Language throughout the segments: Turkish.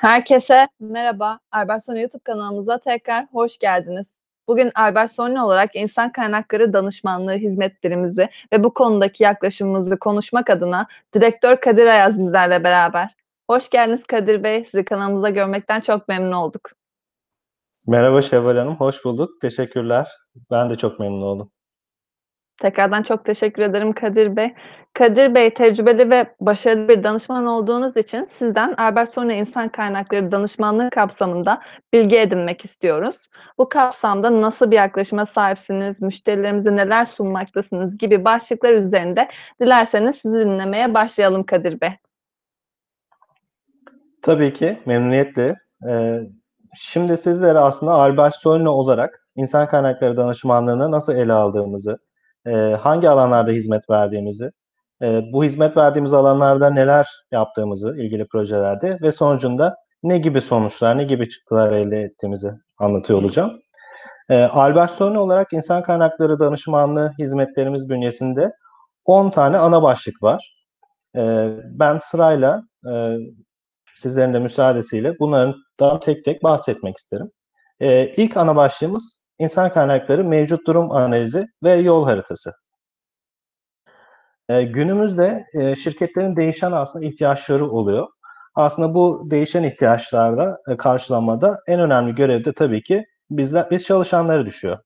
Herkese merhaba. Albert Sony YouTube kanalımıza tekrar hoş geldiniz. Bugün Albert Sony olarak insan kaynakları danışmanlığı hizmetlerimizi ve bu konudaki yaklaşımımızı konuşmak adına Direktör Kadir Ayaz bizlerle beraber. Hoş geldiniz Kadir Bey. Sizi kanalımızda görmekten çok memnun olduk. Merhaba Şevval Hanım, hoş bulduk. Teşekkürler. Ben de çok memnun oldum. Tekrardan çok teşekkür ederim Kadir Bey. Kadir Bey tecrübeli ve başarılı bir danışman olduğunuz için sizden Albert Sonra İnsan Kaynakları Danışmanlığı kapsamında bilgi edinmek istiyoruz. Bu kapsamda nasıl bir yaklaşıma sahipsiniz, müşterilerimize neler sunmaktasınız gibi başlıklar üzerinde dilerseniz sizi dinlemeye başlayalım Kadir Bey. Tabii ki memnuniyetle. Ee, şimdi sizlere aslında Albert Solno olarak insan kaynakları danışmanlığını nasıl ele aldığımızı, e, hangi alanlarda hizmet verdiğimizi, e, bu hizmet verdiğimiz alanlarda neler yaptığımızı ilgili projelerde ve sonucunda ne gibi sonuçlar, ne gibi çıktılar elde ettiğimizi anlatıyor olacağım. E, Albert Solno olarak insan kaynakları danışmanlığı hizmetlerimiz bünyesinde 10 tane ana başlık var. E, ben sırayla e, sizlerin de müsaadesiyle bunlardan tek tek bahsetmek isterim. E, ilk ana başlığımız insan kaynakları mevcut durum analizi ve yol haritası. E, günümüzde e, şirketlerin değişen aslında ihtiyaçları oluyor. Aslında bu değişen ihtiyaçlarda e, karşılamada en önemli görev de tabii ki bizler biz çalışanları düşüyor.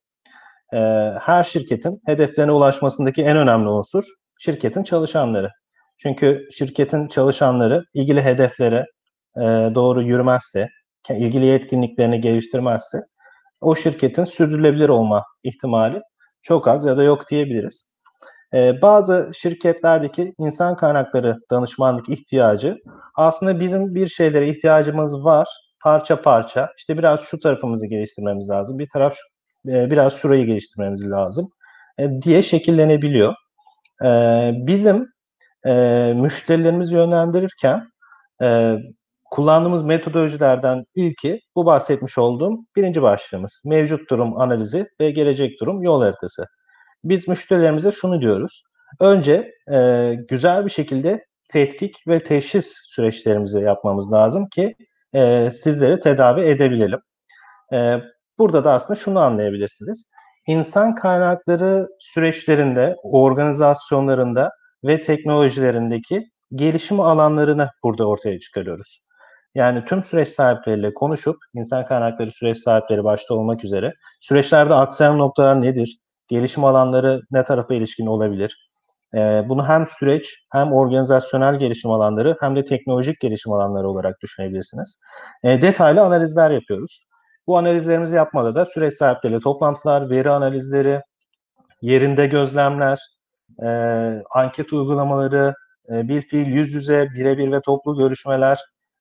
E, her şirketin hedeflerine ulaşmasındaki en önemli unsur şirketin çalışanları. Çünkü şirketin çalışanları ilgili hedeflere e, doğru yürümezse, ilgili yetkinliklerini geliştirmezse o şirketin sürdürülebilir olma ihtimali çok az ya da yok diyebiliriz. Ee, bazı şirketlerdeki insan kaynakları danışmanlık ihtiyacı aslında bizim bir şeylere ihtiyacımız var parça parça. İşte biraz şu tarafımızı geliştirmemiz lazım, bir taraf e, biraz şurayı geliştirmemiz lazım e, diye şekillenebiliyor. E, bizim e, müşterilerimizi yönlendirirken e, kullandığımız metodolojilerden ilki bu bahsetmiş olduğum birinci başlığımız. Mevcut durum analizi ve gelecek durum yol haritası. Biz müşterilerimize şunu diyoruz. Önce e, güzel bir şekilde tetkik ve teşhis süreçlerimizi yapmamız lazım ki e, sizleri tedavi edebilelim. E, burada da aslında şunu anlayabilirsiniz. İnsan kaynakları süreçlerinde, organizasyonlarında ve teknolojilerindeki gelişim alanlarını burada ortaya çıkarıyoruz. Yani tüm süreç sahipleriyle konuşup, insan kaynakları süreç sahipleri başta olmak üzere, süreçlerde aksayan noktalar nedir, gelişim alanları ne tarafa ilişkin olabilir, ee, bunu hem süreç hem organizasyonel gelişim alanları hem de teknolojik gelişim alanları olarak düşünebilirsiniz. E, detaylı analizler yapıyoruz. Bu analizlerimizi yapmada da süreç sahipleriyle toplantılar, veri analizleri, yerinde gözlemler, e, anket uygulamaları, e, bir fiil yüz yüze, birebir ve toplu görüşmeler,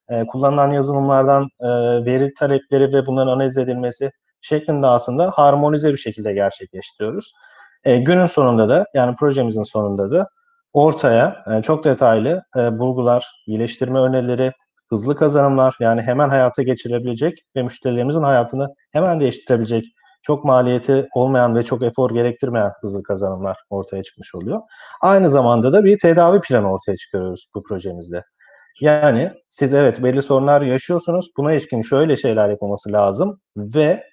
e, kullanılan yazılımlardan e, veri talepleri ve bunların analiz edilmesi şeklinde aslında harmonize bir şekilde gerçekleştiriyoruz. E, günün sonunda da yani projemizin sonunda da ortaya e, çok detaylı e, bulgular, iyileştirme önerileri, hızlı kazanımlar yani hemen hayata geçirebilecek ve müşterilerimizin hayatını hemen değiştirebilecek çok maliyeti olmayan ve çok efor gerektirmeyen hızlı kazanımlar ortaya çıkmış oluyor. Aynı zamanda da bir tedavi planı ortaya çıkarıyoruz bu projemizde. Yani siz evet belli sorunlar yaşıyorsunuz. Buna ilişkin şöyle şeyler yapılması lazım ve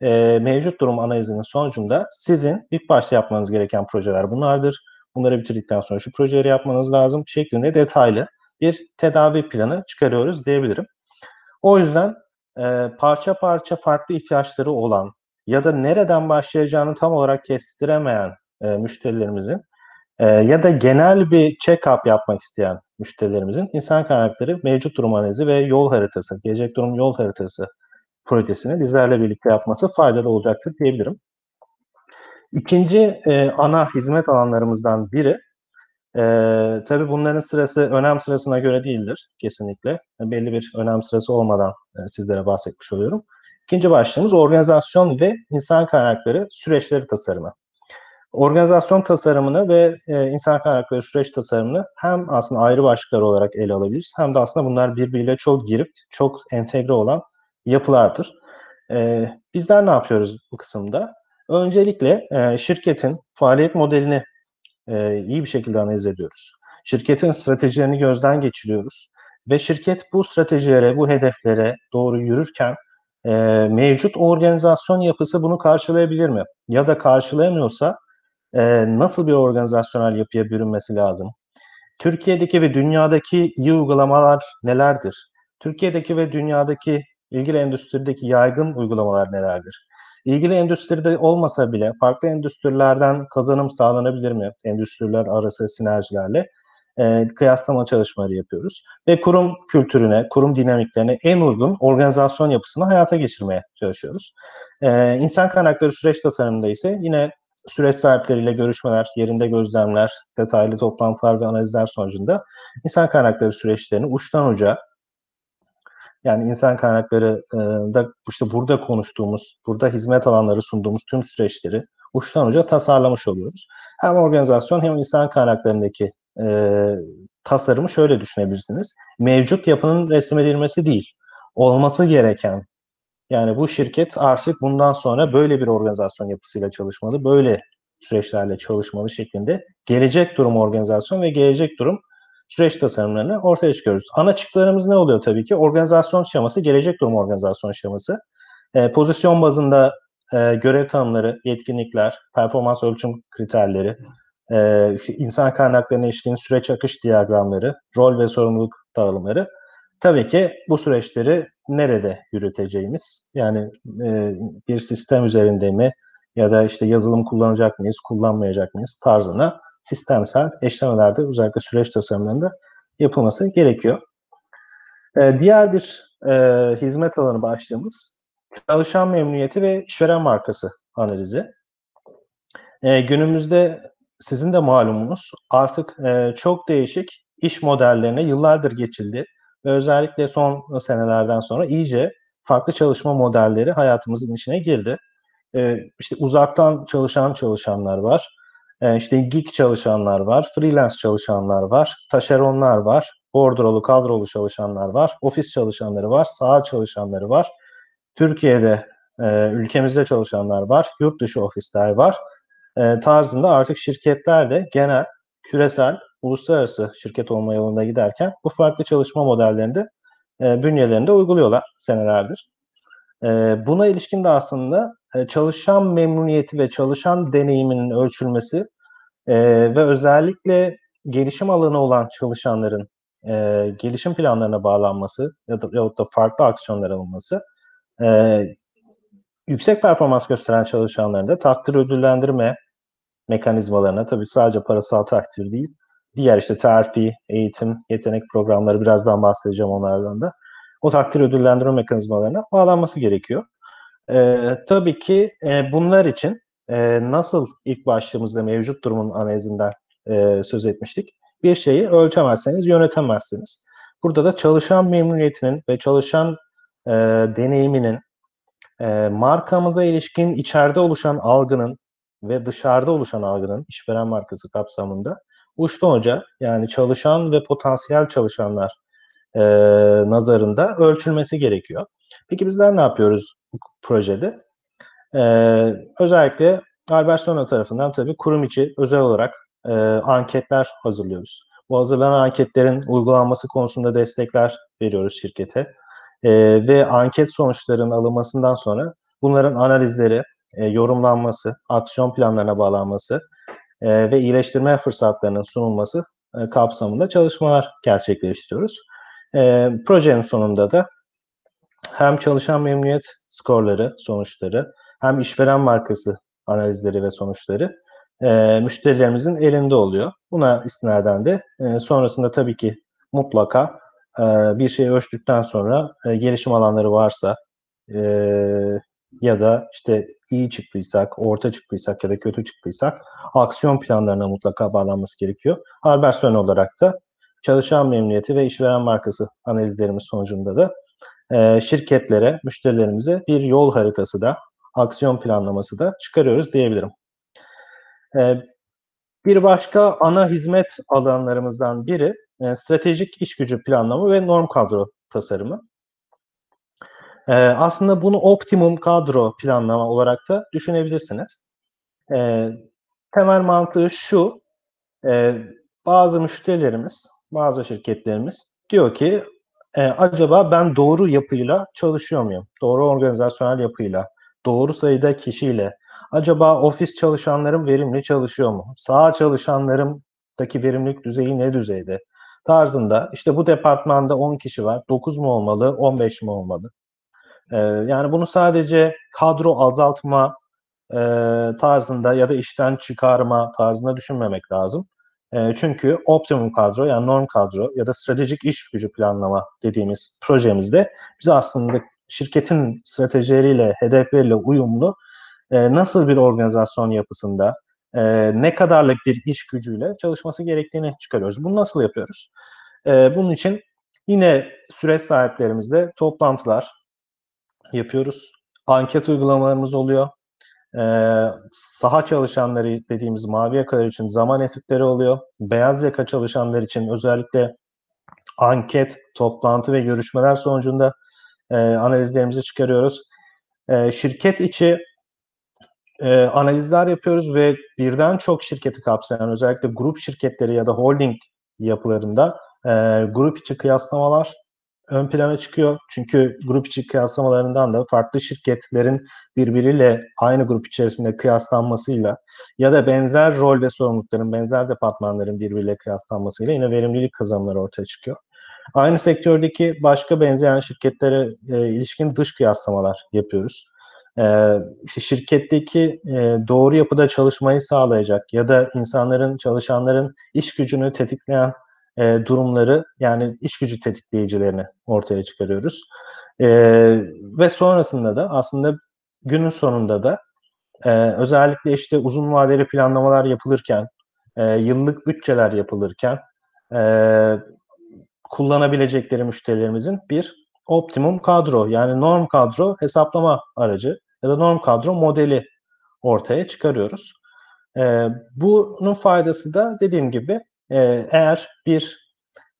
e, mevcut durum analizinin sonucunda sizin ilk başta yapmanız gereken projeler bunlardır. Bunları bitirdikten sonra şu projeleri yapmanız lazım şeklinde detaylı bir tedavi planı çıkarıyoruz diyebilirim. O yüzden e, parça parça farklı ihtiyaçları olan ya da nereden başlayacağını tam olarak kestiremeyen e, müşterilerimizin e, ya da genel bir check-up yapmak isteyen müşterilerimizin insan kaynakları mevcut durum analizi ve yol haritası, gelecek durum yol haritası projesini bizlerle birlikte yapması faydalı olacaktır diyebilirim. İkinci e, ana hizmet alanlarımızdan biri, e, tabii bunların sırası önem sırasına göre değildir kesinlikle. Belli bir önem sırası olmadan e, sizlere bahsetmiş oluyorum. İkinci başlığımız organizasyon ve insan kaynakları süreçleri tasarımı. Organizasyon tasarımını ve e, insan kaynakları süreç tasarımını hem aslında ayrı başlıklar olarak ele alabiliriz hem de aslında bunlar birbiriyle çok girip çok entegre olan yapılardır. E, bizler ne yapıyoruz bu kısımda? Öncelikle e, şirketin faaliyet modelini e, iyi bir şekilde analiz ediyoruz. Şirketin stratejilerini gözden geçiriyoruz ve şirket bu stratejilere, bu hedeflere doğru yürürken e, mevcut organizasyon yapısı bunu karşılayabilir mi? Ya da karşılayamıyorsa e, nasıl bir organizasyonel yapıya bürünmesi lazım? Türkiye'deki ve dünyadaki iyi uygulamalar nelerdir? Türkiye'deki ve dünyadaki ilgili endüstrideki yaygın uygulamalar nelerdir? İlgili endüstride olmasa bile farklı endüstrilerden kazanım sağlanabilir mi? Endüstriler arası sinerjilerle e, kıyaslama çalışmaları yapıyoruz. Ve kurum kültürüne, kurum dinamiklerine en uygun organizasyon yapısını hayata geçirmeye çalışıyoruz. E, insan kaynakları süreç tasarımında ise yine süreç sahipleriyle görüşmeler, yerinde gözlemler, detaylı toplantılar ve analizler sonucunda insan kaynakları süreçlerini uçtan uca yani insan kaynakları e, da işte burada konuştuğumuz, burada hizmet alanları sunduğumuz tüm süreçleri uçtan uca tasarlamış oluyoruz. Hem organizasyon hem insan kaynaklarındaki e, tasarımı şöyle düşünebilirsiniz. Mevcut yapının resmedilmesi değil, olması gereken yani bu şirket artık bundan sonra böyle bir organizasyon yapısıyla çalışmalı, böyle süreçlerle çalışmalı şeklinde gelecek durum organizasyon ve gelecek durum süreç tasarımlarını ortaya çıkıyoruz. Ana çıktılarımız ne oluyor tabii ki? Organizasyon şeması, gelecek durum organizasyon şeması. E, pozisyon bazında e, görev tanımları, yetkinlikler, performans ölçüm kriterleri, e, insan kaynaklarına ilişkin süreç akış diyagramları, rol ve sorumluluk dağılımları. Tabii ki bu süreçleri nerede yürüteceğimiz, yani e, bir sistem üzerinde mi ya da işte yazılım kullanacak mıyız, kullanmayacak mıyız tarzına sistemsel eşlemelerde özellikle süreç tasarımlarında yapılması gerekiyor. E, diğer bir e, hizmet alanı başlığımız çalışan memnuniyeti ve işveren markası analizi. E, günümüzde sizin de malumunuz artık e, çok değişik iş modellerine yıllardır geçildi ve özellikle son senelerden sonra iyice farklı çalışma modelleri hayatımızın içine girdi. E, işte uzaktan çalışan çalışanlar var, e, işte gig çalışanlar var, freelance çalışanlar var, taşeronlar var, bordrolu, kadrolu çalışanlar var, ofis çalışanları var, saha çalışanları var. Türkiye'de, e, ülkemizde çalışanlar var, yurt dışı ofisler var e, tarzında artık şirketler de genel, küresel, uluslararası şirket olma yolunda giderken bu farklı çalışma modellerinde e, bünyelerinde uyguluyorlar senelerdir. E, buna ilişkin de aslında e, çalışan memnuniyeti ve çalışan deneyiminin ölçülmesi e, ve özellikle gelişim alanı olan çalışanların e, gelişim planlarına bağlanması ya da, ya da farklı aksiyonlar alınması e, yüksek performans gösteren çalışanların da takdir ödüllendirme mekanizmalarına tabii sadece parasal takdir değil, diğer işte terfi, eğitim, yetenek programları birazdan bahsedeceğim onlardan da. O takdir ödüllendirme mekanizmalarına bağlanması gerekiyor. Ee, tabii ki e, bunlar için e, nasıl ilk başlığımızda mevcut durumun analizinden e, söz etmiştik. Bir şeyi ölçemezseniz yönetemezsiniz. Burada da çalışan memnuniyetinin ve çalışan e, deneyiminin e, markamıza ilişkin içeride oluşan algının ve dışarıda oluşan algının işveren markası kapsamında uçtan hoca yani çalışan ve potansiyel çalışanlar e, nazarında ölçülmesi gerekiyor. Peki bizler ne yapıyoruz bu projede? E, özellikle Albert Sona tarafından tabii kurum içi özel olarak e, anketler hazırlıyoruz. Bu hazırlanan anketlerin uygulanması konusunda destekler veriyoruz şirkete. E, ve anket sonuçlarının alınmasından sonra bunların analizleri, e, yorumlanması, aksiyon planlarına bağlanması ve iyileştirme fırsatlarının sunulması kapsamında çalışmalar gerçekleştiriyoruz. Projenin sonunda da hem çalışan memnuniyet skorları, sonuçları, hem işveren markası analizleri ve sonuçları müşterilerimizin elinde oluyor. Buna istinaden de sonrasında tabii ki mutlaka bir şeyi ölçtükten sonra gelişim alanları varsa ya da işte iyi çıktıysak, orta çıktıysak ya da kötü çıktıysak aksiyon planlarına mutlaka bağlanması gerekiyor. Alberson olarak da çalışan memnuniyeti ve işveren markası analizlerimiz sonucunda da e, şirketlere, müşterilerimize bir yol haritası da, aksiyon planlaması da çıkarıyoruz diyebilirim. E, bir başka ana hizmet alanlarımızdan biri e, stratejik iş gücü planlama ve norm kadro tasarımı. E, aslında bunu optimum kadro planlama olarak da düşünebilirsiniz. E, temel mantığı şu, e, bazı müşterilerimiz, bazı şirketlerimiz diyor ki e, acaba ben doğru yapıyla çalışıyor muyum? Doğru organizasyonel yapıyla, doğru sayıda kişiyle, acaba ofis çalışanlarım verimli çalışıyor mu? Sağ çalışanlarımdaki verimlilik düzeyi ne düzeyde? Tarzında işte bu departmanda 10 kişi var, 9 mu olmalı, 15 mi olmalı? Yani bunu sadece kadro azaltma tarzında ya da işten çıkarma tarzında düşünmemek lazım. Çünkü optimum kadro yani norm kadro ya da stratejik iş gücü planlama dediğimiz projemizde biz aslında şirketin stratejileriyle, hedefleriyle uyumlu nasıl bir organizasyon yapısında, ne kadarlık bir iş gücüyle çalışması gerektiğini çıkarıyoruz. Bunu nasıl yapıyoruz? Bunun için yine süreç sahiplerimizle toplantılar yapıyoruz. Anket uygulamalarımız oluyor. E, saha çalışanları dediğimiz mavi yakalar için zaman etütleri oluyor. Beyaz yaka çalışanlar için özellikle anket, toplantı ve görüşmeler sonucunda e, analizlerimizi çıkarıyoruz. E, şirket içi e, analizler yapıyoruz ve birden çok şirketi kapsayan özellikle grup şirketleri ya da holding yapılarında e, grup içi kıyaslamalar ön plana çıkıyor. Çünkü grup içi kıyaslamalarından da farklı şirketlerin birbiriyle aynı grup içerisinde kıyaslanmasıyla ya da benzer rol ve sorumlulukların, benzer departmanların birbiriyle kıyaslanmasıyla yine verimlilik kazanımları ortaya çıkıyor. Aynı sektördeki başka benzeyen şirketlere e, ilişkin dış kıyaslamalar yapıyoruz. E, şirketteki e, doğru yapıda çalışmayı sağlayacak ya da insanların, çalışanların iş gücünü tetikleyen e, durumları yani iş gücü tetikleyicilerini ortaya çıkarıyoruz. E, ve sonrasında da aslında günün sonunda da e, özellikle işte uzun vadeli planlamalar yapılırken, e, yıllık bütçeler yapılırken e, kullanabilecekleri müşterilerimizin bir optimum kadro yani norm kadro hesaplama aracı ya da norm kadro modeli ortaya çıkarıyoruz. E, bunun faydası da dediğim gibi e, eğer bir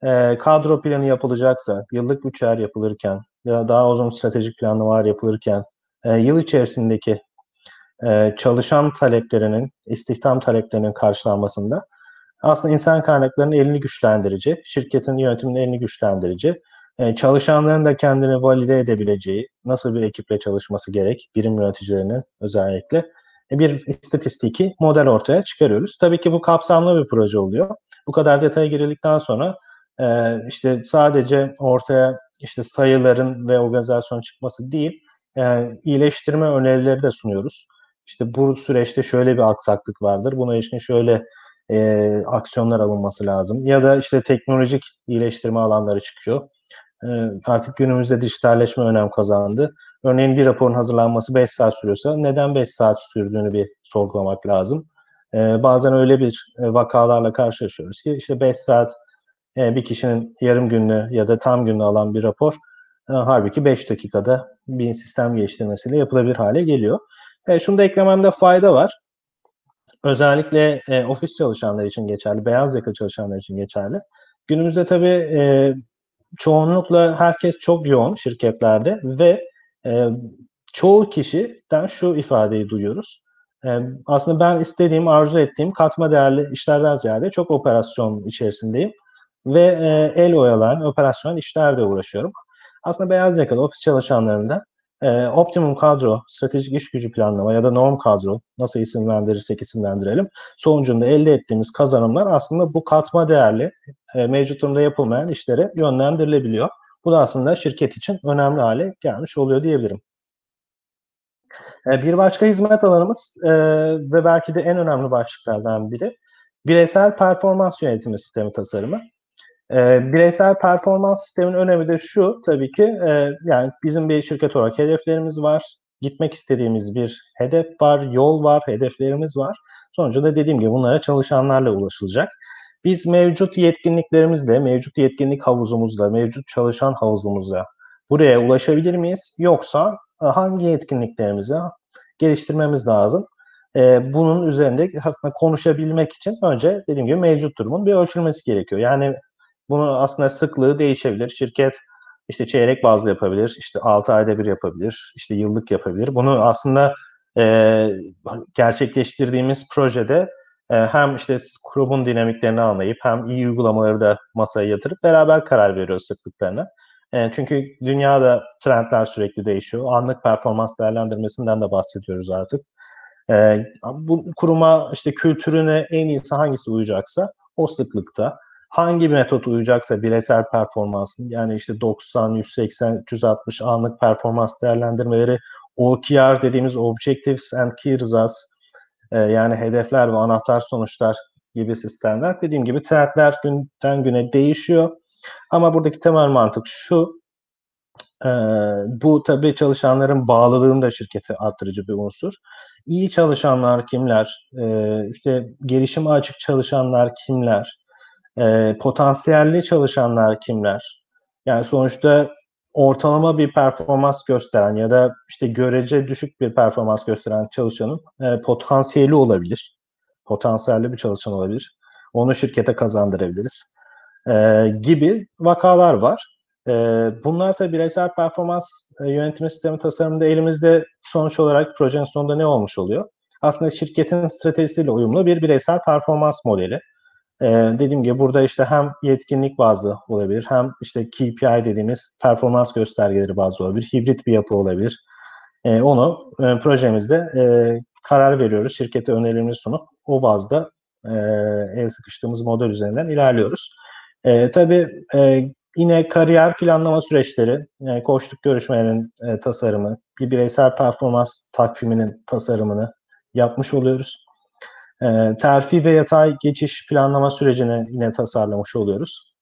e, kadro planı yapılacaksa, yıllık bütçeler yapılırken ya daha uzun stratejik planlamalar yapılırken e, yıl içerisindeki e, çalışan taleplerinin, istihdam taleplerinin karşılanmasında aslında insan kaynaklarının elini güçlendirici, şirketin yönetiminin elini güçlendirici, e, çalışanların da kendini valide edebileceği, nasıl bir ekiple çalışması gerek, birim yöneticilerinin özellikle bir istatistiki model ortaya çıkarıyoruz. Tabii ki bu kapsamlı bir proje oluyor. Bu kadar detaya girildikten sonra e, işte sadece ortaya işte sayıların ve organizasyon çıkması değil, e, iyileştirme önerileri de sunuyoruz. İşte bu süreçte şöyle bir aksaklık vardır. Buna ilişkin şöyle e, aksiyonlar alınması lazım. Ya da işte teknolojik iyileştirme alanları çıkıyor. E, artık günümüzde dijitalleşme önem kazandı. Örneğin bir raporun hazırlanması 5 saat sürüyorsa neden 5 saat sürdüğünü bir sorgulamak lazım. E, bazen öyle bir e, vakalarla karşılaşıyoruz ki işte 5 saat e, bir kişinin yarım günlü ya da tam günlü alan bir rapor e, halbuki 5 dakikada bir sistem geliştirmesiyle yapılabilir hale geliyor. E, şunu da eklememde fayda var. Özellikle e, ofis çalışanları için geçerli, beyaz yaka çalışanlar için geçerli. Günümüzde tabii e, çoğunlukla herkes çok yoğun şirketlerde ve e, çoğu kişiden şu ifadeyi duyuyoruz. E, aslında ben istediğim, arzu ettiğim katma değerli işlerden ziyade çok operasyon içerisindeyim ve e, el oyalayan operasyon işlerle uğraşıyorum. Aslında beyaz yakalı ofis çalışanlarında e, optimum kadro, stratejik iş gücü planlama ya da norm kadro nasıl isimlendirirsek isimlendirelim sonucunda elde ettiğimiz kazanımlar aslında bu katma değerli e, mevcut durumda yapılmayan işlere yönlendirilebiliyor. Bu da aslında şirket için önemli hale gelmiş oluyor diyebilirim. E, bir başka hizmet alanımız e, ve belki de en önemli başlıklardan biri bireysel performans yönetimi sistemi tasarımı. E, bireysel performans sistemin önemi de şu tabii ki e, yani bizim bir şirket olarak hedeflerimiz var. Gitmek istediğimiz bir hedef var, yol var, hedeflerimiz var. Sonucunda dediğim gibi bunlara çalışanlarla ulaşılacak. Biz mevcut yetkinliklerimizle, mevcut yetkinlik havuzumuzla, mevcut çalışan havuzumuzla buraya ulaşabilir miyiz? Yoksa e, hangi yetkinliklerimizi geliştirmemiz lazım? Ee, bunun üzerinde aslında konuşabilmek için önce dediğim gibi mevcut durumun bir ölçülmesi gerekiyor. Yani bunun aslında sıklığı değişebilir. Şirket işte çeyrek bazlı yapabilir, işte 6 ayda bir yapabilir, işte yıllık yapabilir. Bunu aslında e, gerçekleştirdiğimiz projede e, hem işte grubun dinamiklerini anlayıp hem iyi uygulamaları da masaya yatırıp beraber karar veriyoruz sıklıklarına. E, çünkü dünyada trendler sürekli değişiyor. Anlık performans değerlendirmesinden de bahsediyoruz artık. E, bu kuruma işte kültürüne en iyisi hangisi uyacaksa o sıklıkta hangi metot uyacaksa bireysel performansın yani işte 90, 180, 360 anlık performans değerlendirmeleri OKR dediğimiz Objectives and Key Results e, yani hedefler ve anahtar sonuçlar gibi sistemler dediğim gibi trendler günden güne değişiyor. Ama buradaki temel mantık şu e, bu tabii çalışanların bağlılığını da şirkete arttırıcı bir unsur. İyi çalışanlar kimler? E, işte gelişime açık çalışanlar kimler? E, potansiyelli çalışanlar kimler? Yani sonuçta ortalama bir performans gösteren ya da işte görece düşük bir performans gösteren çalışanın e, potansiyeli olabilir. Potansiyelli bir çalışan olabilir. Onu şirkete kazandırabiliriz. E, gibi vakalar var. E, bunlar da bireysel performans e, yönetimi sistemi tasarımında elimizde sonuç olarak projenin sonunda ne olmuş oluyor? Aslında şirketin stratejisiyle uyumlu bir bireysel performans modeli. Ee, dediğim gibi burada işte hem yetkinlik bazlı olabilir hem işte KPI dediğimiz performans göstergeleri bazlı olabilir. Hibrit bir yapı olabilir. Ee, onu e, projemizde e, karar veriyoruz. Şirkete önerilerimizi sunup o bazda e, el sıkıştığımız model üzerinden ilerliyoruz. E, tabii e, yine kariyer planlama süreçleri, e, koçluk görüşmelerinin e, tasarımı, bir bireysel performans takviminin tasarımını yapmış oluyoruz. E, terfi ve yatay geçiş planlama sürecini yine tasarlamış oluyoruz.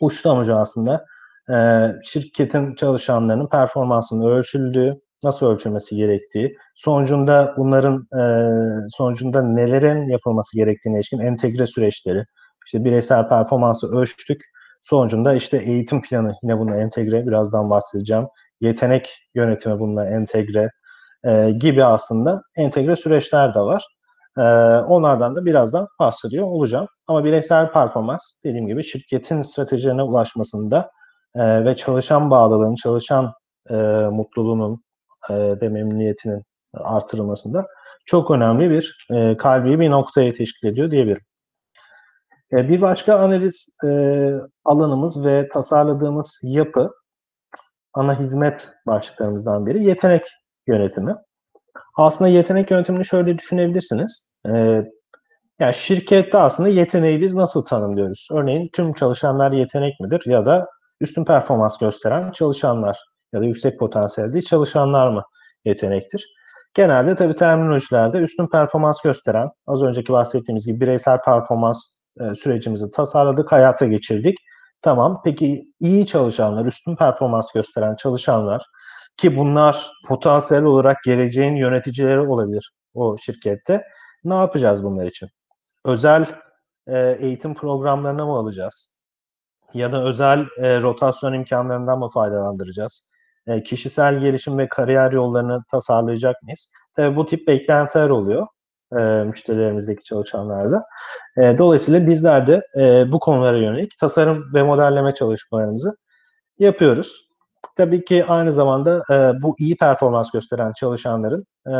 Uçtan uca aslında e, şirketin çalışanlarının performansının ölçüldüğü, nasıl ölçülmesi gerektiği, sonucunda bunların e, sonucunda nelerin yapılması gerektiğine ilişkin entegre süreçleri, işte bireysel performansı ölçtük, sonucunda işte eğitim planı yine bununla entegre, birazdan bahsedeceğim, yetenek yönetimi bununla entegre e, gibi aslında entegre süreçler de var. E, onlardan da birazdan bahsediyor olacağım. Ama bireysel performans dediğim gibi şirketin stratejilerine ulaşmasında e, ve çalışan bağlılığın, çalışan e, mutluluğunun e, ve memnuniyetinin artırılmasında çok önemli bir kalbi bir noktaya teşkil ediyor diyebilirim. E, bir başka analiz alanımız ve tasarladığımız yapı ana hizmet başlıklarımızdan biri yetenek yönetimi. Aslında yetenek yönetimini şöyle düşünebilirsiniz. E, yani şirkette aslında yeteneği biz nasıl tanımlıyoruz? Örneğin tüm çalışanlar yetenek midir ya da üstün performans gösteren çalışanlar ya da yüksek potansiyelli çalışanlar mı yetenektir? Genelde tabii terminolojilerde üstün performans gösteren, az önceki bahsettiğimiz gibi bireysel performans e, sürecimizi tasarladık, hayata geçirdik. Tamam, peki iyi çalışanlar, üstün performans gösteren çalışanlar ki bunlar potansiyel olarak geleceğin yöneticileri olabilir o şirkette. Ne yapacağız bunlar için? Özel e, eğitim programlarına mı alacağız? Ya da özel e, rotasyon imkanlarından mı faydalandıracağız? E, kişisel gelişim ve kariyer yollarını tasarlayacak mıyız? Tabii bu tip beklentiler oluyor e, müşterilerimizdeki çalışanlarda. E, dolayısıyla bizler de e, bu konulara yönelik tasarım ve modelleme çalışmalarımızı yapıyoruz. Tabii ki aynı zamanda e, bu iyi performans gösteren çalışanların e,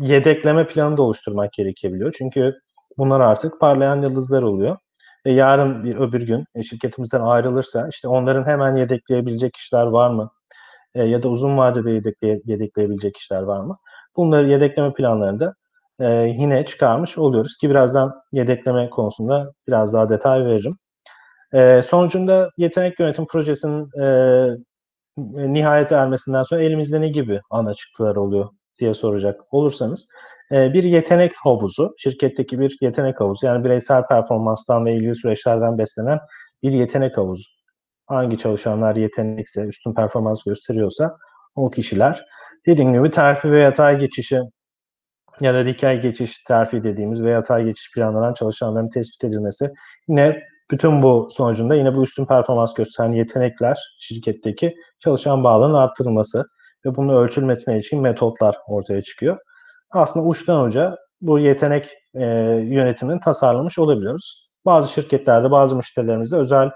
yedekleme planı da oluşturmak gerekebiliyor. Çünkü bunlar artık parlayan yıldızlar oluyor. Ve yarın bir öbür gün e, şirketimizden ayrılırsa işte onların hemen yedekleyebilecek kişiler var mı? E, ya da uzun vadede yedekleye, yedekleyebilecek kişiler var mı? Bunları yedekleme planlarında e, yine çıkarmış oluyoruz ki birazdan yedekleme konusunda biraz daha detay veririm. E, sonucunda yetenek yönetim projesinin e, nihayete ermesinden sonra elimizde ne gibi ana çıktılar oluyor diye soracak olursanız e, bir yetenek havuzu, şirketteki bir yetenek havuzu yani bireysel performanstan ve ilgili süreçlerden beslenen bir yetenek havuzu. Hangi çalışanlar yetenekse, üstün performans gösteriyorsa o kişiler dediğim gibi terfi ve yatay geçişi ya da dikey geçiş terfi dediğimiz ve yatay geçiş planlanan çalışanların tespit edilmesi yine bütün bu sonucunda yine bu üstün performans gösteren yetenekler şirketteki çalışan bağlılığının arttırılması ve bunun ölçülmesine ilişkin metotlar ortaya çıkıyor. Aslında uçtan uca bu yetenek e, yönetimini tasarlamış olabiliyoruz. Bazı şirketlerde, bazı müşterilerimizde özel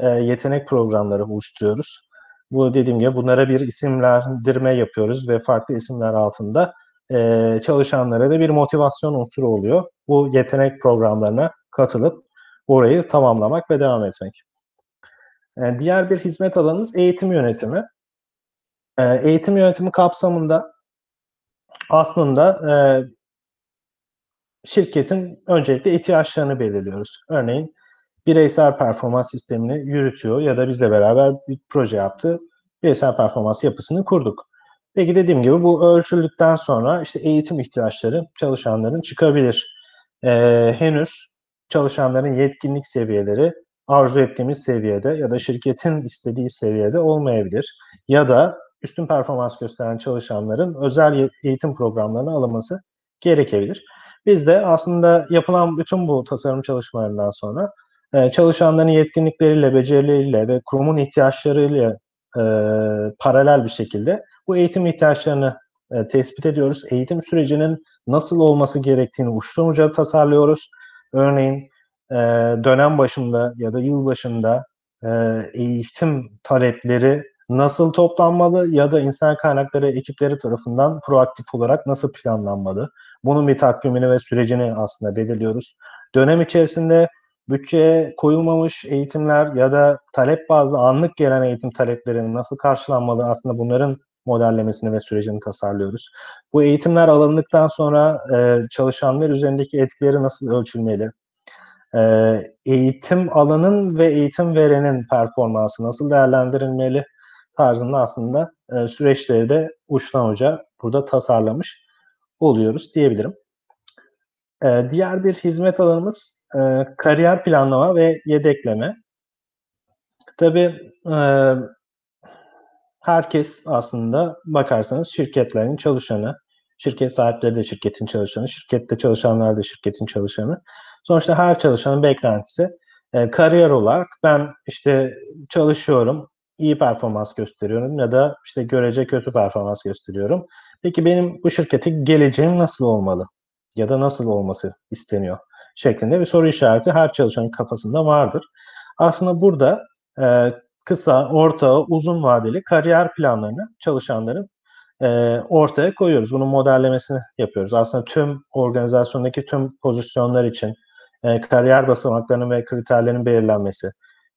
e, yetenek programları oluşturuyoruz. Bu dediğim gibi bunlara bir isimlendirme yapıyoruz ve farklı isimler altında e, çalışanlara da bir motivasyon unsuru oluyor. Bu yetenek programlarına katılıp orayı tamamlamak ve devam etmek. Eee, diğer bir hizmet alanımız eğitim yönetimi. Eee, eğitim yönetimi kapsamında aslında, eee şirketin öncelikle ihtiyaçlarını belirliyoruz. Örneğin bireysel performans sistemini yürütüyor ya da bizle beraber bir proje yaptı. Bireysel performans yapısını kurduk. Peki dediğim gibi bu ölçüldükten sonra işte eğitim ihtiyaçları çalışanların çıkabilir. Eee, henüz çalışanların yetkinlik seviyeleri arzu ettiğimiz seviyede ya da şirketin istediği seviyede olmayabilir. Ya da üstün performans gösteren çalışanların özel eğitim programlarına alınması gerekebilir. Biz de aslında yapılan bütün bu tasarım çalışmalarından sonra eee, çalışanların yetkinlikleriyle, becerileriyle ve kurumun ihtiyaçlarıyla eee, paralel bir şekilde bu eğitim ihtiyaçlarını eee, tespit ediyoruz. Eğitim sürecinin nasıl olması gerektiğini uçtan uca tasarlıyoruz. Örneğin eee, dönem başında ya da yıl başında eee, eğitim talepleri nasıl toplanmalı ya da insan kaynakları ekipleri tarafından proaktif olarak nasıl planlanmalı? Bunun bir takvimini ve sürecini aslında belirliyoruz. Dönem içerisinde bütçeye koyulmamış eğitimler ya da talep bazlı anlık gelen eğitim taleplerinin nasıl karşılanmalı aslında bunların modellemesini ve sürecini tasarlıyoruz. Bu eğitimler alındıktan sonra eee, çalışanlar üzerindeki etkileri nasıl ölçülmeli? Eee, eğitim alanın ve eğitim verenin performansı nasıl değerlendirilmeli tarzında aslında eee, süreçleri de uçtan uca burada tasarlamış oluyoruz diyebilirim. Eee, diğer bir hizmet alanımız eee, kariyer planlama ve yedekleme. Tabii eee, herkes aslında bakarsanız şirketlerin çalışanı, şirket sahipleri de şirketin çalışanı, şirkette çalışanlar da şirketin çalışanı. Sonuçta her çalışanın beklentisi eee, kariyer olarak ben işte çalışıyorum, iyi performans gösteriyorum ya da işte görece kötü performans gösteriyorum. Peki benim bu şirkete geleceğim nasıl olmalı? Ya da nasıl olması isteniyor? Şeklinde bir soru işareti her çalışanın kafasında vardır. Aslında burada eee, kısa, orta, uzun vadeli kariyer planlarını çalışanların eee, ortaya koyuyoruz. Bunun modellemesini yapıyoruz. Aslında tüm organizasyondaki tüm pozisyonlar için eee, kariyer basamaklarının ve kriterlerin belirlenmesi,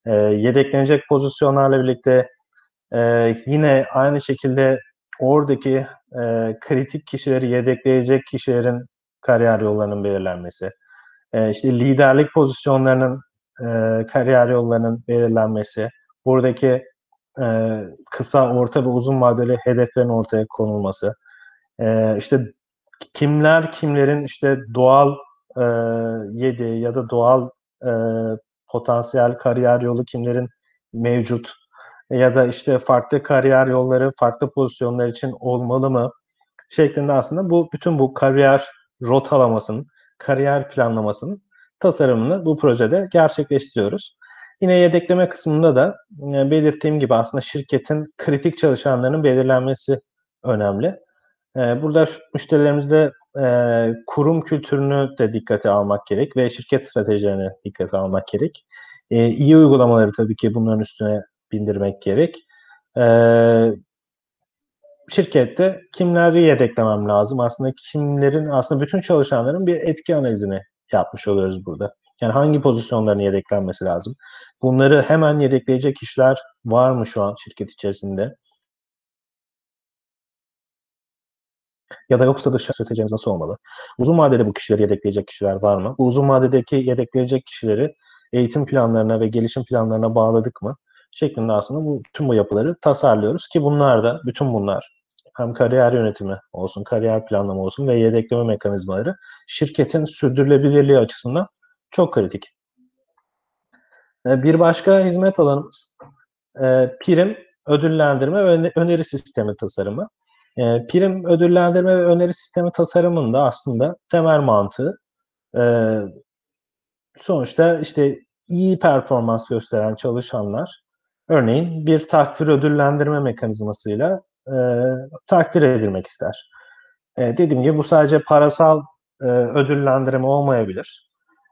eee, yedeklenecek pozisyonlarla birlikte eee, yine aynı şekilde oradaki eee, kritik kişileri yedekleyecek kişilerin kariyer yollarının belirlenmesi, eee, işte liderlik pozisyonlarının eee, kariyer yollarının belirlenmesi, buradaki eee, kısa, orta ve uzun vadeli hedeflerin ortaya konulması, eee, işte kimler kimlerin işte doğal eee, yediği ya da doğal eee, potansiyel kariyer yolu kimlerin mevcut ya da işte farklı kariyer yolları farklı pozisyonlar için olmalı mı şeklinde aslında bu bütün bu kariyer rotalamasının, kariyer planlamasının tasarımını bu projede gerçekleştiriyoruz. Yine yedekleme kısmında da e, belirttiğim gibi aslında şirketin kritik çalışanlarının belirlenmesi önemli. E, burada müşterilerimizde e, kurum kültürünü de dikkate almak gerek ve şirket stratejilerini dikkate almak gerek. İyi uygulamaları tabii ki bunların üstüne bindirmek gerek. Şirkette kimleri yedeklemem lazım? Aslında kimlerin, aslında bütün çalışanların bir etki analizini yapmış oluyoruz burada. Yani hangi pozisyonların yedeklenmesi lazım? Bunları hemen yedekleyecek kişiler var mı şu an şirket içerisinde? Ya da yoksa dış stratejimiz nasıl olmalı? Uzun vadede bu kişileri yedekleyecek kişiler var mı? Bu uzun vadedeki yedekleyecek kişileri eğitim planlarına ve gelişim planlarına bağladık mı? Şeklinde aslında bu tüm bu yapıları tasarlıyoruz ki bunlar da bütün bunlar hem kariyer yönetimi olsun, kariyer planlama olsun ve yedekleme mekanizmaları şirketin sürdürülebilirliği açısından çok kritik. Bir başka hizmet alanımız prim, ödüllendirme ve öneri sistemi tasarımı. Prim, ödüllendirme ve öneri sistemi tasarımında aslında temel mantığı sonuçta işte iyi performans gösteren çalışanlar örneğin bir takdir ödüllendirme mekanizmasıyla e, takdir edilmek ister. E, dediğim gibi bu sadece parasal e, ödüllendirme olmayabilir.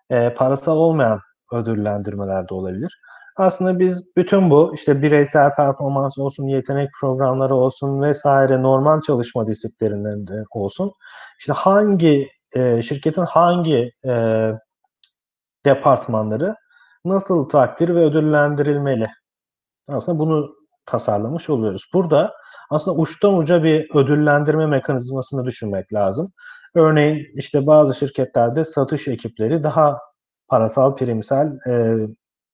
E, parasal olmayan ödüllendirmeler de olabilir. Aslında biz bütün bu işte bireysel performans olsun, yetenek programları olsun vesaire normal çalışma disiplinlerinde olsun. İşte hangi e, şirketin hangi e, departmanları nasıl takdir ve ödüllendirilmeli aslında bunu tasarlamış oluyoruz. Burada aslında uçtan uca bir ödüllendirme mekanizmasını düşünmek lazım. Örneğin işte bazı şirketlerde satış ekipleri daha parasal primsel e,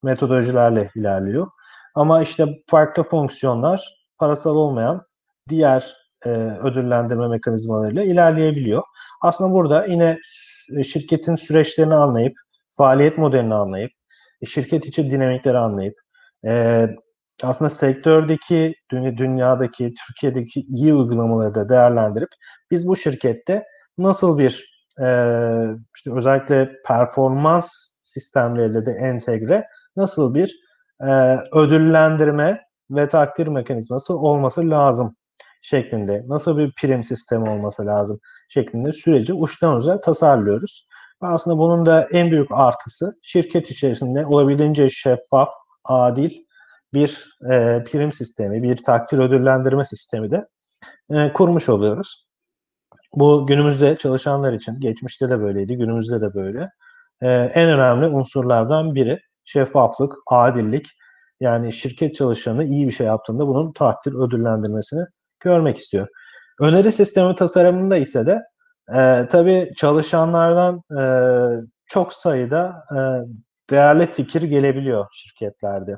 metodolojilerle ilerliyor. Ama işte farklı fonksiyonlar parasal olmayan diğer e, ödüllendirme mekanizmalarıyla ilerleyebiliyor. Aslında burada yine şirketin süreçlerini anlayıp, faaliyet modelini anlayıp, şirket içi dinamikleri anlayıp, e, aslında sektördeki, dünyadaki, Türkiye'deki iyi uygulamaları da değerlendirip biz bu şirkette nasıl bir e, işte özellikle performans sistemleriyle de entegre nasıl bir e, ödüllendirme ve takdir mekanizması olması lazım şeklinde, nasıl bir prim sistemi olması lazım şeklinde süreci uçtan uca tasarlıyoruz. Ve aslında bunun da en büyük artısı şirket içerisinde olabildiğince şeffaf, adil bir e, prim sistemi, bir takdir ödüllendirme sistemi de e, kurmuş oluyoruz. Bu günümüzde çalışanlar için, geçmişte de böyleydi, günümüzde de böyle. E, en önemli unsurlardan biri şeffaflık, adillik. Yani şirket çalışanı iyi bir şey yaptığında bunun takdir ödüllendirmesini görmek istiyor. Öneri sistemi tasarımında ise de e, tabii çalışanlardan e, çok sayıda e, değerli fikir gelebiliyor şirketlerde.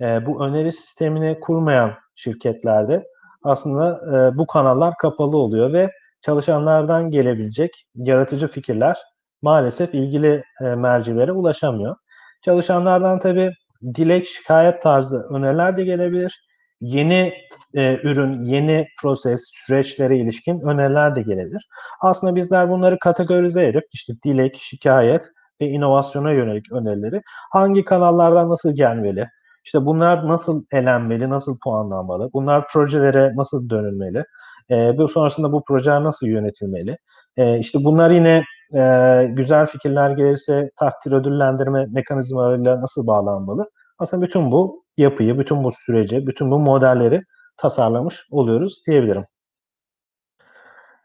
E, bu öneri sistemini kurmayan şirketlerde aslında e, bu kanallar kapalı oluyor ve çalışanlardan gelebilecek yaratıcı fikirler maalesef ilgili e, mercilere ulaşamıyor. Çalışanlardan tabii dilek, şikayet tarzı öneriler de gelebilir. Yeni e, ürün, yeni proses, süreçlere ilişkin öneriler de gelebilir. Aslında bizler bunları kategorize edip işte dilek, şikayet ve inovasyona yönelik önerileri hangi kanallardan nasıl gelmeli, işte bunlar nasıl elenmeli, nasıl puanlanmalı, bunlar projelere nasıl dönülmeli, e, bu sonrasında bu projeler nasıl yönetilmeli, e, işte bunlar yine e, güzel fikirler gelirse takdir ödüllendirme mekanizmalarıyla nasıl bağlanmalı? Aslında bütün bu yapıyı, bütün bu süreci, bütün bu modelleri tasarlamış oluyoruz diyebilirim.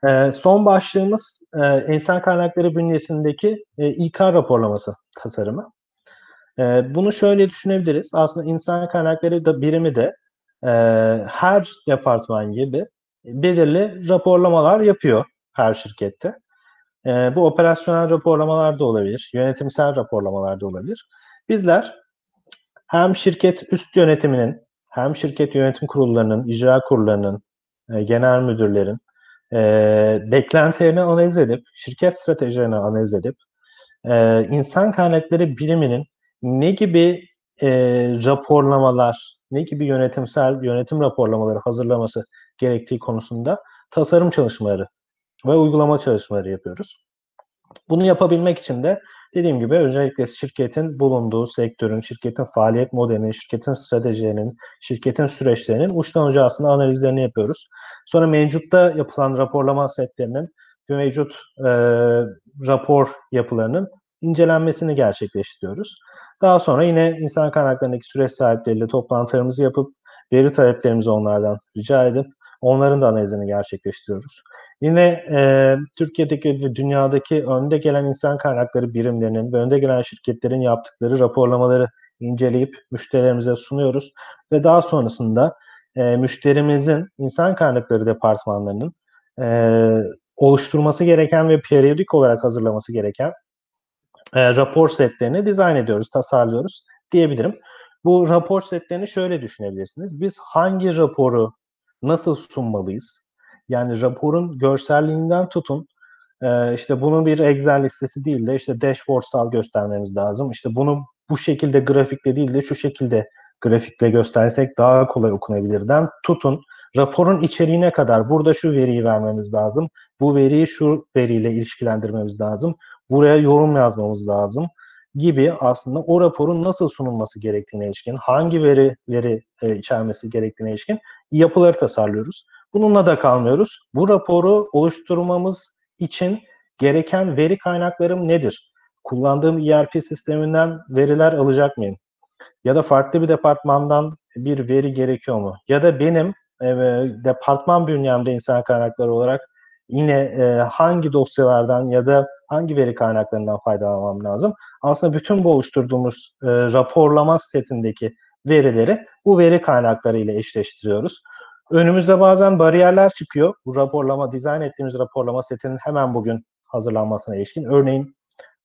E, son başlığımız e, insan kaynakları bünyesindeki e, İK raporlaması tasarımı. E, bunu şöyle düşünebiliriz. Aslında insan kaynakları da birimi de e, her departman gibi belirli raporlamalar yapıyor her şirkette. E, bu operasyonel raporlamalar da olabilir, yönetimsel raporlamalar da olabilir. Bizler hem şirket üst yönetiminin, hem şirket yönetim kurullarının, icra kurullarının, e, genel müdürlerin e, beklentilerini analiz edip, şirket stratejilerini analiz edip, e, insan kaynakları biriminin ne gibi e, raporlamalar, ne gibi yönetimsel yönetim raporlamaları hazırlaması gerektiği konusunda tasarım çalışmaları ve uygulama çalışmaları yapıyoruz. Bunu yapabilmek için de dediğim gibi özellikle şirketin bulunduğu sektörün, şirketin faaliyet modelinin, şirketin stratejilerinin, şirketin süreçlerinin uçtan uca aslında analizlerini yapıyoruz. Sonra mevcutta yapılan raporlama setlerinin ve mevcut e, rapor yapılarının incelenmesini gerçekleştiriyoruz. Daha sonra yine insan kaynaklarındaki süreç sahipleriyle toplantılarımızı yapıp veri taleplerimizi onlardan rica edip onların da analizini gerçekleştiriyoruz. Yine e, Türkiye'deki ve dünyadaki önde gelen insan kaynakları birimlerinin ve önde gelen şirketlerin yaptıkları raporlamaları inceleyip müşterilerimize sunuyoruz ve daha sonrasında e, müşterimizin insan kaynakları departmanlarının e, oluşturması gereken ve periyodik olarak hazırlaması gereken e, rapor setlerini dizayn ediyoruz, tasarlıyoruz diyebilirim. Bu rapor setlerini şöyle düşünebilirsiniz. Biz hangi raporu nasıl sunmalıyız? Yani raporun görselliğinden tutun, işte bunun bir Excel listesi değil de işte dashboardsal göstermemiz lazım. İşte bunu bu şekilde grafikle değil de şu şekilde grafikle göstersek daha kolay okunabilirden tutun. Raporun içeriğine kadar burada şu veriyi vermemiz lazım. Bu veriyi şu veriyle ilişkilendirmemiz lazım buraya yorum yazmamız lazım gibi aslında o raporun nasıl sunulması gerektiğine ilişkin, hangi verileri e, içermesi gerektiğine ilişkin yapıları tasarlıyoruz. Bununla da kalmıyoruz. Bu raporu oluşturmamız için gereken veri kaynaklarım nedir? Kullandığım ERP sisteminden veriler alacak mıyım? Ya da farklı bir departmandan bir veri gerekiyor mu? Ya da benim e, departman bünyemde insan kaynakları olarak yine e, hangi dosyalardan ya da hangi veri kaynaklarından faydalanmam lazım? Aslında bütün bu oluşturduğumuz e, raporlama setindeki verileri bu veri kaynakları ile eşleştiriyoruz. Önümüzde bazen bariyerler çıkıyor. Bu raporlama, dizayn ettiğimiz raporlama setinin hemen bugün hazırlanmasına ilişkin. Örneğin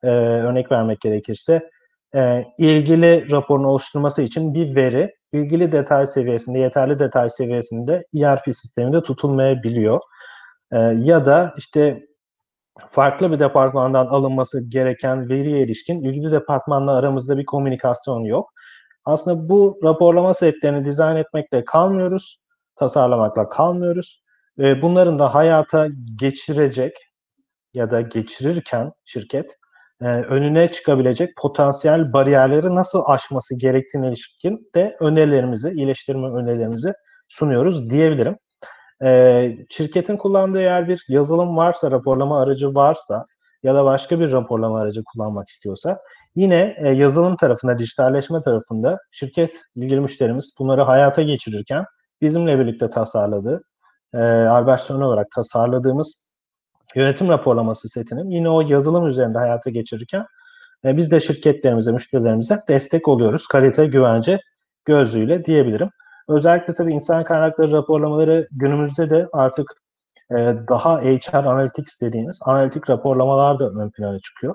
e, örnek vermek gerekirse e, ilgili raporun oluşturulması için bir veri ilgili detay seviyesinde, yeterli detay seviyesinde ERP sisteminde tutulmayabiliyor. E, ya da işte farklı bir departmandan alınması gereken veriye ilişkin ilgili departmanla aramızda bir komünikasyon yok. Aslında bu raporlama setlerini dizayn etmekle kalmıyoruz, tasarlamakla kalmıyoruz. Bunların da hayata geçirecek ya da geçirirken şirket e, önüne çıkabilecek potansiyel bariyerleri nasıl aşması gerektiğine ilişkin de önerilerimizi, iyileştirme önerilerimizi sunuyoruz diyebilirim. E, şirketin kullandığı eğer bir yazılım varsa, raporlama aracı varsa ya da başka bir raporlama aracı kullanmak istiyorsa yine e, yazılım tarafında, dijitalleşme tarafında şirket ilgili müşterimiz bunları hayata geçirirken bizimle birlikte tasarladığı, e, Albert olarak tasarladığımız yönetim raporlaması setinin yine o yazılım üzerinde hayata geçirirken e, biz de şirketlerimize, müşterilerimize destek oluyoruz. Kalite, güvence gözlüğüyle diyebilirim. Özellikle tabii insan kaynakları raporlamaları günümüzde de artık e, daha HR Analytics dediğimiz analitik raporlamalar da ön plana çıkıyor.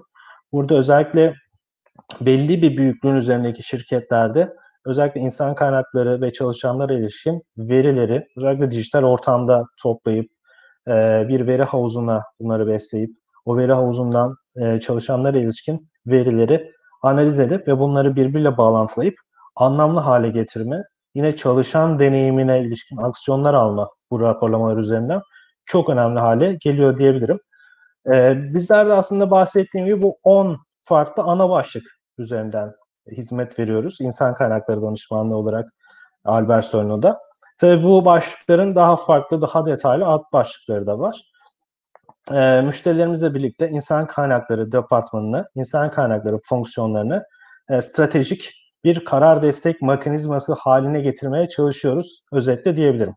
Burada özellikle belli bir büyüklüğün üzerindeki şirketlerde özellikle insan kaynakları ve çalışanlara ilişkin verileri özellikle dijital ortamda toplayıp e, bir veri havuzuna bunları besleyip o veri havuzundan e, çalışanlara ilişkin verileri analiz edip ve bunları birbiriyle bağlantılayıp anlamlı hale getirme, yine çalışan deneyimine ilişkin aksiyonlar alma bu raporlamalar üzerinden çok önemli hale geliyor diyebilirim. Ee, bizler de aslında bahsettiğim gibi bu 10 farklı ana başlık üzerinden hizmet veriyoruz. İnsan kaynakları danışmanlığı olarak Albert Solno'da. Tabii bu başlıkların daha farklı, daha detaylı alt başlıkları da var. E, müşterilerimizle birlikte insan kaynakları departmanını, insan kaynakları fonksiyonlarını e, stratejik bir karar destek mekanizması haline getirmeye çalışıyoruz. Özetle diyebilirim.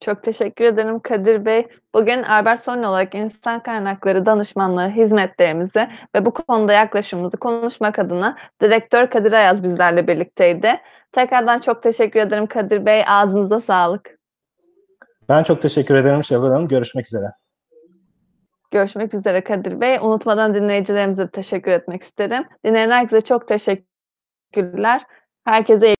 Çok teşekkür ederim Kadir Bey. Bugün Albert Sonne olarak insan kaynakları danışmanlığı hizmetlerimizi ve bu konuda yaklaşımımızı konuşmak adına Direktör Kadir Ayaz bizlerle birlikteydi. Tekrardan çok teşekkür ederim Kadir Bey. Ağzınıza sağlık. Ben çok teşekkür ederim Şevval Hanım. Görüşmek üzere. Görüşmek üzere Kadir Bey. Unutmadan dinleyicilerimize teşekkür etmek isterim. Dinleyen herkese çok teşekkürler. Herkese iyi